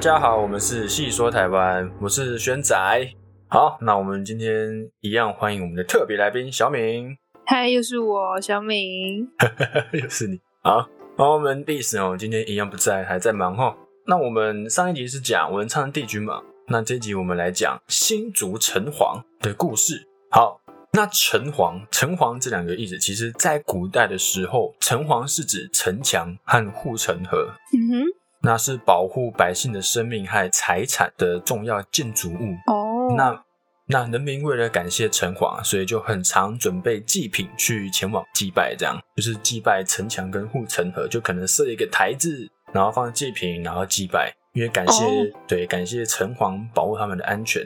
大家好，我们是细说台湾，我是轩仔。好，那我们今天一样欢迎我们的特别来宾小敏。嗨，又是我小敏。又是你。好，然后我们历史哦，今天一样不在，还在忙哈。那我们上一集是讲文昌帝君嘛，那这一集我们来讲新竹城隍的故事。好，那城隍、城隍这两个意思，其实在古代的时候，城隍是指城墙和护城河，嗯哼，那是保护百姓的生命和财产的重要建筑物。哦，那那人民为了感谢城隍，所以就很常准备祭品去前往祭拜，这样就是祭拜城墙跟护城河，就可能设一个台子，然后放祭品，然后祭拜，因为感谢、哦对感谢城隍保护他们的安全。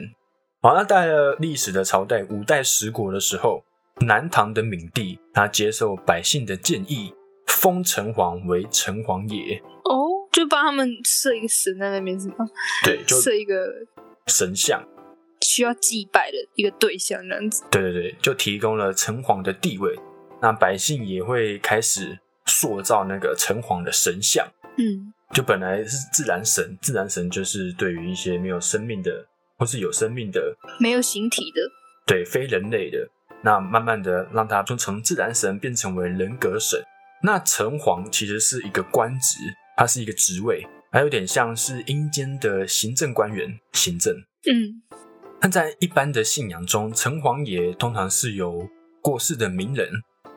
好，那到了历史的朝代五代十国的时候，南唐的闵帝他接受百姓的建议，封城隍为城隍爷，哦，就帮他们设一个神在那边是吗？对，就设一个神像。需要祭拜的一个对象这样子。对对对，就提供了城隍的地位，那百姓也会开始塑造那个城隍的神像。嗯，就本来是自然神，自然神就是对于一些没有生命的或是有生命的，没有形体的。对非人类的，那慢慢的让它就从自然神变成为人格神。那城隍其实是一个官职，它是一个职位，还有点像是阴间的行政官员，行政。嗯，但在一般的信仰中，城隍爷通常是由过世的名人，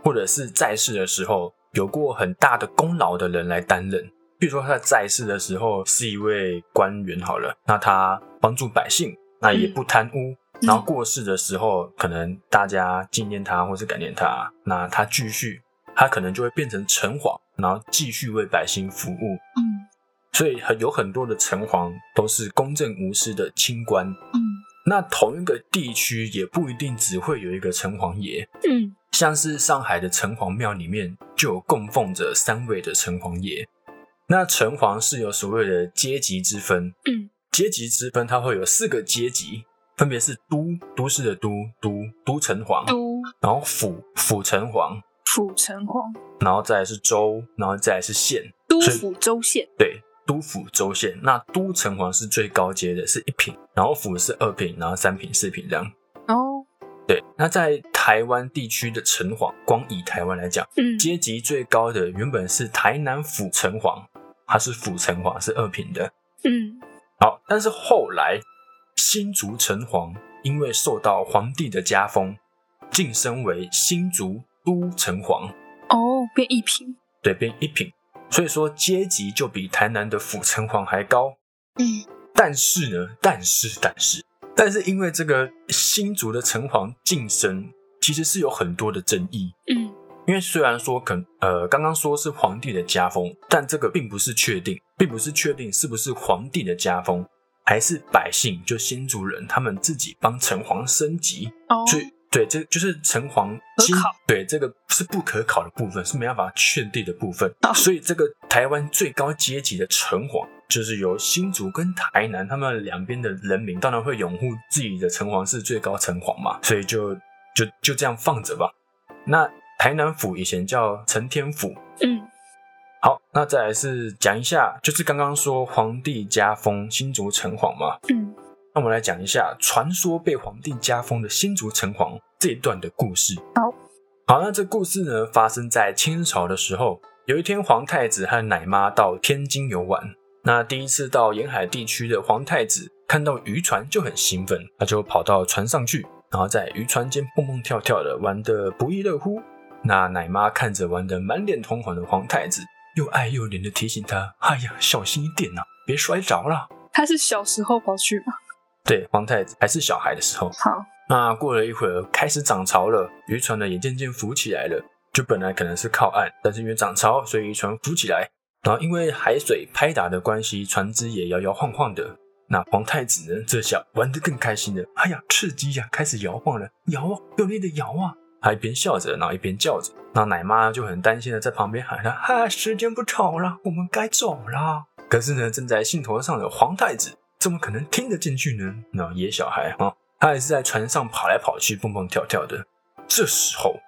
或者是在世的时候有过很大的功劳的人来担任。比如说他在世的时候是一位官员好了，那他帮助百姓，那也不贪污。然后过世的时候，可能大家纪念他或是感念他，那他继续，他可能就会变成城隍，然后继续为百姓服务。嗯所以很有很多的城隍都是公正无私的清官。嗯那同一个地区也不一定只会有一个城隍爷，嗯，像是上海的城隍庙里面就有供奉着三位的城隍爷。那城隍是有所谓的阶级之分，嗯，阶级之分它会有四个阶级，分别是都都市的都都都城隍，都然后府府城隍，府城隍，然后再来是州，然后再来是县，都府州县。对，都府州县。那都城隍是最高阶的，是一品，然后府是二品，然后三品、四品这样。哦，对，那在台湾地区的城隍，光以台湾来讲，嗯阶级最高的原本是台南府城隍，他是府城隍，是二品的。嗯好，但是后来新竹城隍因为受到皇帝的加封，晋升为新竹都城隍，哦，变一品。对，变一品，所以说阶级就比台南的府城隍还高。嗯但是呢，但是但是但是，因为这个新竹的城隍晋升，其实是有很多的争议。嗯因为虽然说可呃刚刚说是皇帝的家风，但这个并不是确定，并不是确定是不是皇帝的家风，还是百姓就新族人他们自己帮城隍升级。哦，所以对，这就是城隍新可考对这个是不可考的部分，是没办法确定的部分。哦所以这个台湾最高阶级的城隍，就是由新竹跟台南他们两边的人民，当然会拥护自己的城隍是最高城隍嘛，所以就就就这样放着吧。那台南府以前叫承天府。嗯好，那再来是讲一下，就是刚刚说皇帝加封新竹城隍嘛，嗯那我们来讲一下传说被皇帝加封的新竹城隍这一段的故事。好，好，那这故事呢发生在清朝的时候，有一天皇太子和奶妈到天津游玩。那第一次到沿海地区的皇太子看到渔船就很兴奋，他就跑到船上去，然后在渔船间蹦蹦跳跳的玩得不亦乐乎。那奶妈看着玩得满脸通红的皇太子，又爱又怜的提醒他：“哎呀，小心一点呐、别摔着了。”他是小时候跑去吗？对，皇太子还是小孩的时候，好，那过了一会儿，开始涨潮了，渔船呢也渐渐浮起来了。就本来可能是靠岸，但是因为涨潮，所以渔船浮起来。然后因为海水拍打的关系，船只也摇摇晃晃的。那皇太子呢，这下玩得更开心了。哎呀，刺激呀、开始摇晃了，摇啊，用力的摇啊！他一边笑着，然后一边叫着。那奶妈就很担心的在旁边喊他：“哈，时间不早了，我们该走了。”可是呢，正在兴头上的皇太子怎么可能听得进去呢？那野小孩啊，他也是在船上跑来跑去，蹦蹦跳跳的。这时候，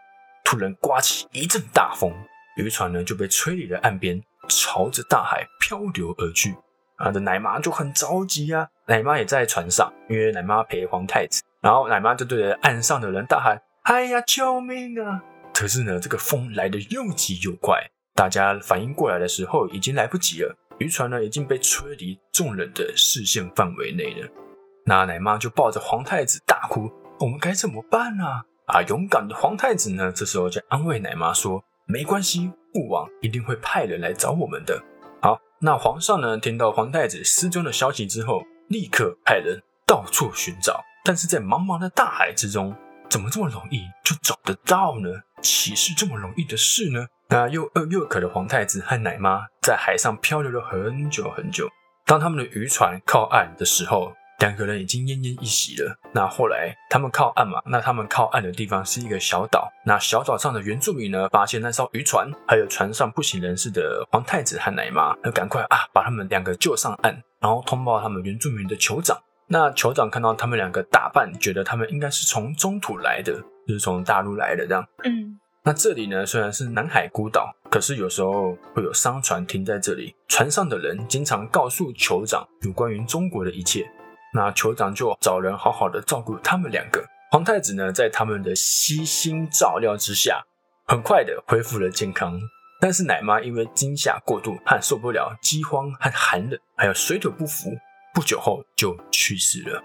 突然刮起一阵大风，渔船呢就被吹离了岸边，朝着大海漂流而去。啊，这奶妈就很着急啊。奶妈也在船上，因为奶妈陪皇太子，然后奶妈就对着岸上的人大喊：“哎呀，救命啊！”可是呢，这个风来得又急又快，大家反应过来的时候已经来不及了，渔船呢已经被吹离众人的视线范围内了。那奶妈就抱着皇太子大哭：“我们该怎么办啊？”啊，勇敢的皇太子呢，这时候就安慰奶妈说：“没关系，父王一定会派人来找我们的。”好，那皇上呢，听到皇太子失踪的消息之后，立刻派人到处寻找。但是在茫茫的大海之中，怎么这么容易就找得到呢？岂是这么容易的事呢？那又饿又渴的皇太子和奶妈在海上漂流了很久很久。当他们的渔船靠岸的时候，两个人已经奄奄一息了。那后来他们靠岸嘛？那他们靠岸的地方是一个小岛。那小岛上的原住民呢，发现那艘渔船，还有船上不省人事的皇太子和奶妈，那赶快啊，把他们两个救上岸，然后通报他们原住民的酋长。那酋长看到他们两个打扮，觉得他们应该是从中土来的，就是从大陆来的这样。嗯，那这里呢，虽然是南海孤岛，可是有时候会有商船停在这里，船上的人经常告诉酋长有关于中国的一切。那酋长就找人好好的照顾他们两个。皇太子呢，在他们的悉心照料之下，很快的恢复了健康。但是奶妈因为惊吓过度和受不了饥荒和寒冷，还有水土不服，不久后就去世了。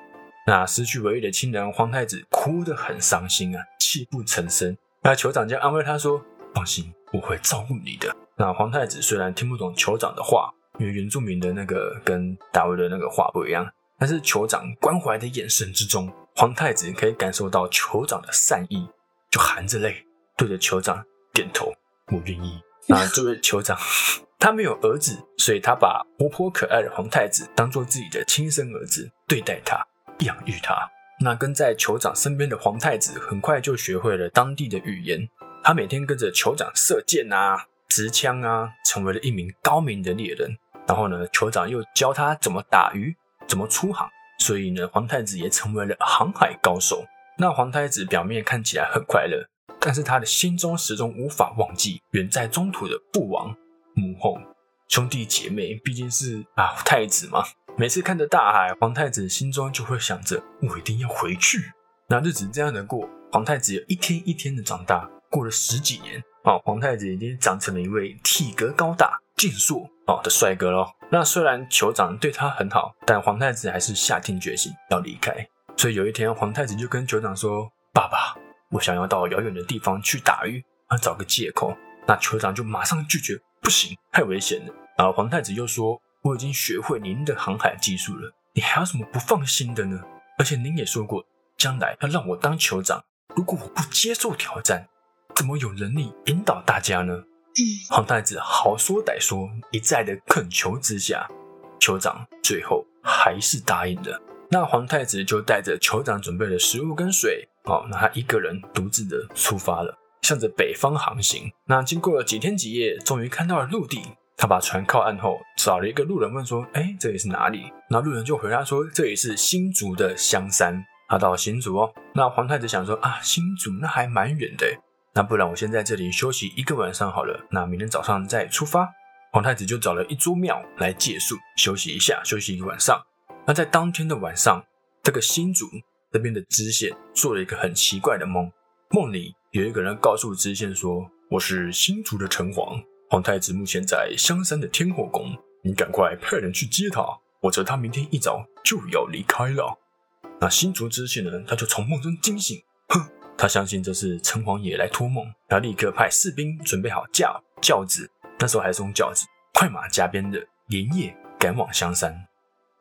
那失去唯一的亲人，皇太子哭得很伤心啊，泣不成声。那酋长就安慰他说：“放心，我会照顾你的。”那皇太子虽然听不懂酋长的话，因为原住民的那个跟大卫的那个话不一样。但是酋长关怀的眼神之中，皇太子可以感受到酋长的善意，就含着泪对着酋长点头：“我愿意。”啊，这位酋长他没有儿子，所以他把活泼可爱的皇太子当做自己的亲生儿子对待他，养育他。那跟在酋长身边的皇太子很快就学会了当地的语言，他每天跟着酋长射箭啊、持枪啊，成为了一名高明的猎人。然后呢，酋长又教他怎么打鱼。怎么出航？所以呢，皇太子也成为了航海高手。那皇太子表面看起来很快乐，但是他的心中始终无法忘记远在中土的父王、母后、兄弟姐妹。毕竟是啊，太子嘛。每次看着大海，皇太子心中就会想着：我一定要回去。那日子这样的过，皇太子有一天一天的长大，过了十几年啊，皇太子已经长成了一位体格高大、健硕啊的帅哥喽。那虽然酋长对他很好，但皇太子还是下定决心要离开。所以有一天，皇太子就跟酋长说：“爸爸，我想要到遥远的地方去打鱼，啊，找个借口。”那酋长就马上拒绝：“不行，太危险了。”然后皇太子又说：“我已经学会您的航海技术了，你还有什么不放心的呢？而且您也说过，将来要让我当酋长，如果我不接受挑战，怎么有能力引导大家呢？”皇太子好说歹说，一再的恳求之下，酋长最后还是答应了。那皇太子就带着酋长准备的食物跟水，哦，那他一个人独自的出发了，向着北方航行。那经过了几天几夜，终于看到了陆地。他把船靠岸后，找了一个路人问说：“哎，这里是哪里？”那路人就回答说：“这里是新竹的香山。”他到新竹哦。那皇太子想说：“啊，新竹那还蛮远的。”那不然我先在这里休息一个晚上好了，那明天早上再出发。皇太子就找了一座庙来借宿休息一下，休息一个晚上。那在当天的晚上，这个新竹这边的知县做了一个很奇怪的梦，梦里有一个人告诉知县说：“我是新竹的城隍，皇太子目前在香山的天后宫，你赶快派人去接他，否则他明天一早就要离开了。”那新竹知县呢，他就从梦中惊醒，哼。他相信这是城隍爷来托梦，他立刻派士兵准备好轿轿子，那时候还是用轿子，快马加鞭的连夜赶往香山。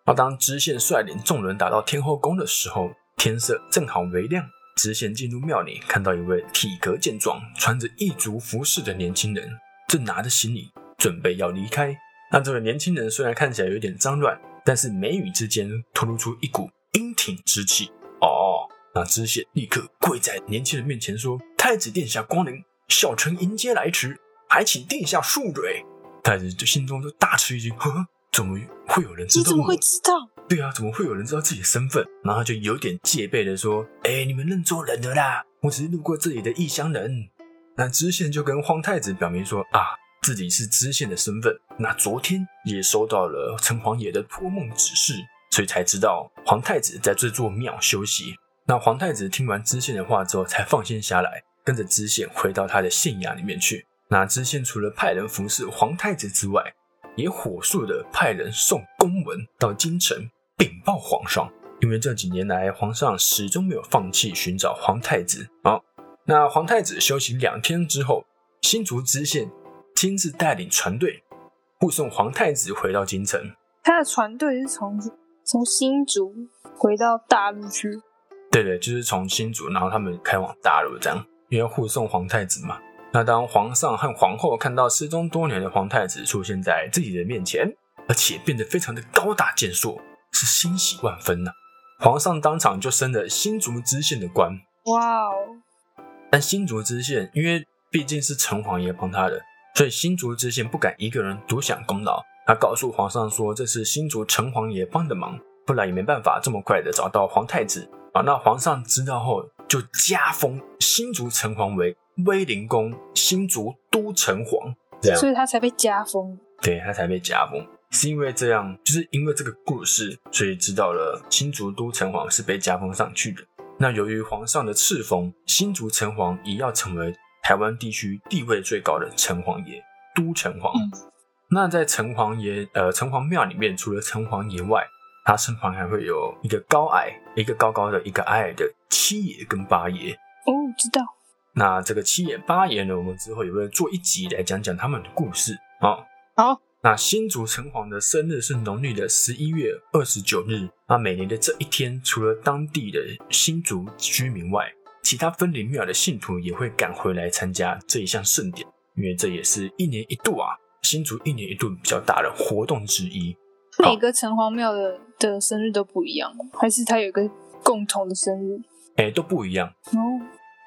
而当知县率领众人打到天后宫的时候，天色正好微亮。知县进入庙里，看到一位体格健壮、穿着异族服饰的年轻人，正拿着行李准备要离开。那这位年轻人虽然看起来有点脏乱，但是眉宇之间透露出一股英挺之气。哦。那知县立刻跪在年轻人面前说：“太子殿下光临，小臣迎接来迟，还请殿下恕罪。”太子就心中就大吃一惊：“呵，怎么会有人知道？你怎么会知道？对啊，怎么会有人知道自己的身份？”然后就有点戒备的说：“哎，你们认错人了啦，我只是路过这里的异乡人。”那知县就跟皇太子表明说：“啊，自己是知县的身份。那昨天也收到了城隍爷的托梦指示，所以才知道皇太子在这座庙休息。那皇太子听完知县的话之后，才放心下来，跟着知县回到他的县衙里面去。那知县除了派人服侍皇太子之外，也火速的派人送公文到京城禀报皇上。因为这几年来，皇上始终没有放弃寻找皇太子。啊，那皇太子休息两天之后，新竹知县亲自带领船队护送皇太子回到京城。他的船队是从从新竹回到大陆去。对对，就是从新竹，然后他们开往大陆这样，因为护送皇太子嘛。那当皇上和皇后看到失踪多年的皇太子出现在自己的面前，而且变得非常的高大健硕，是欣喜万分呐。皇上当场就升了新竹知县的官。哇哦！但新竹知县因为毕竟是城隍爷帮他的，所以新竹知县不敢一个人独享功劳。他告诉皇上说，这是新竹城隍爷帮的忙，不然也没办法这么快的找到皇太子啊。那皇上知道后，就加封新竹城隍为威灵公新竹都城隍，这样，所以他才被加封。对他才被加封。是因为这样，就是因为这个故事，所以知道了新竹都城隍是被加封上去的。那由于皇上的赐封，新竹城隍也要成为台湾地区地位最高的城隍爷，都城隍。那在城隍爷呃城隍庙里面，除了城隍爷外，他身旁还会有一个高矮、一个高高的、一个矮矮的七爷跟八爷。哦，知道。那这个七爷八爷呢，我们之后也会做一集来讲讲他们的故事。好，好。那新竹城隍的生日是农历的十一月二十九日。那每年的这一天，除了当地的新竹居民外，其他分灵庙的信徒也会赶回来参加这一项盛典，因为这也是一年一度啊，新竹一年一度比较大的活动之一。每个城隍庙的的生日都不一样，还是它有一个共同的生日？哎，都不一样哦。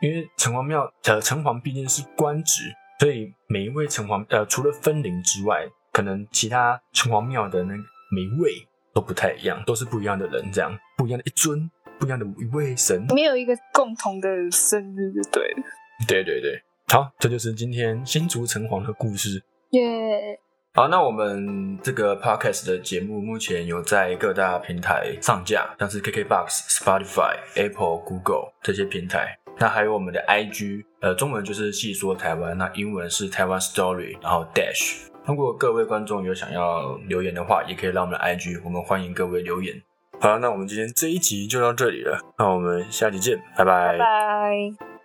因为城隍庙的城隍毕竟是官职，所以每一位城隍呃，除了分灵之外。可能其他城隍庙的那每一位都不太一样，都是不一样的人，这样不一样的一尊，不一样的一位神，没有一个共同的生日就对了。对对对，好，这就是今天新竹城隍的故事。耶！好，那我们这个 podcast 的节目目前有在各大平台上架，像是 KKBox、Spotify、Apple、Google 这些平台。那还有我们的 IG，呃，中文就是细说台湾，那英文是台湾 Story，然后 Dash。如果各位观众有想要留言的话，也可以让我们的 IG，我们欢迎各位留言。好了，那我们今天这一集就到这里了，那我们下集见，拜拜。拜。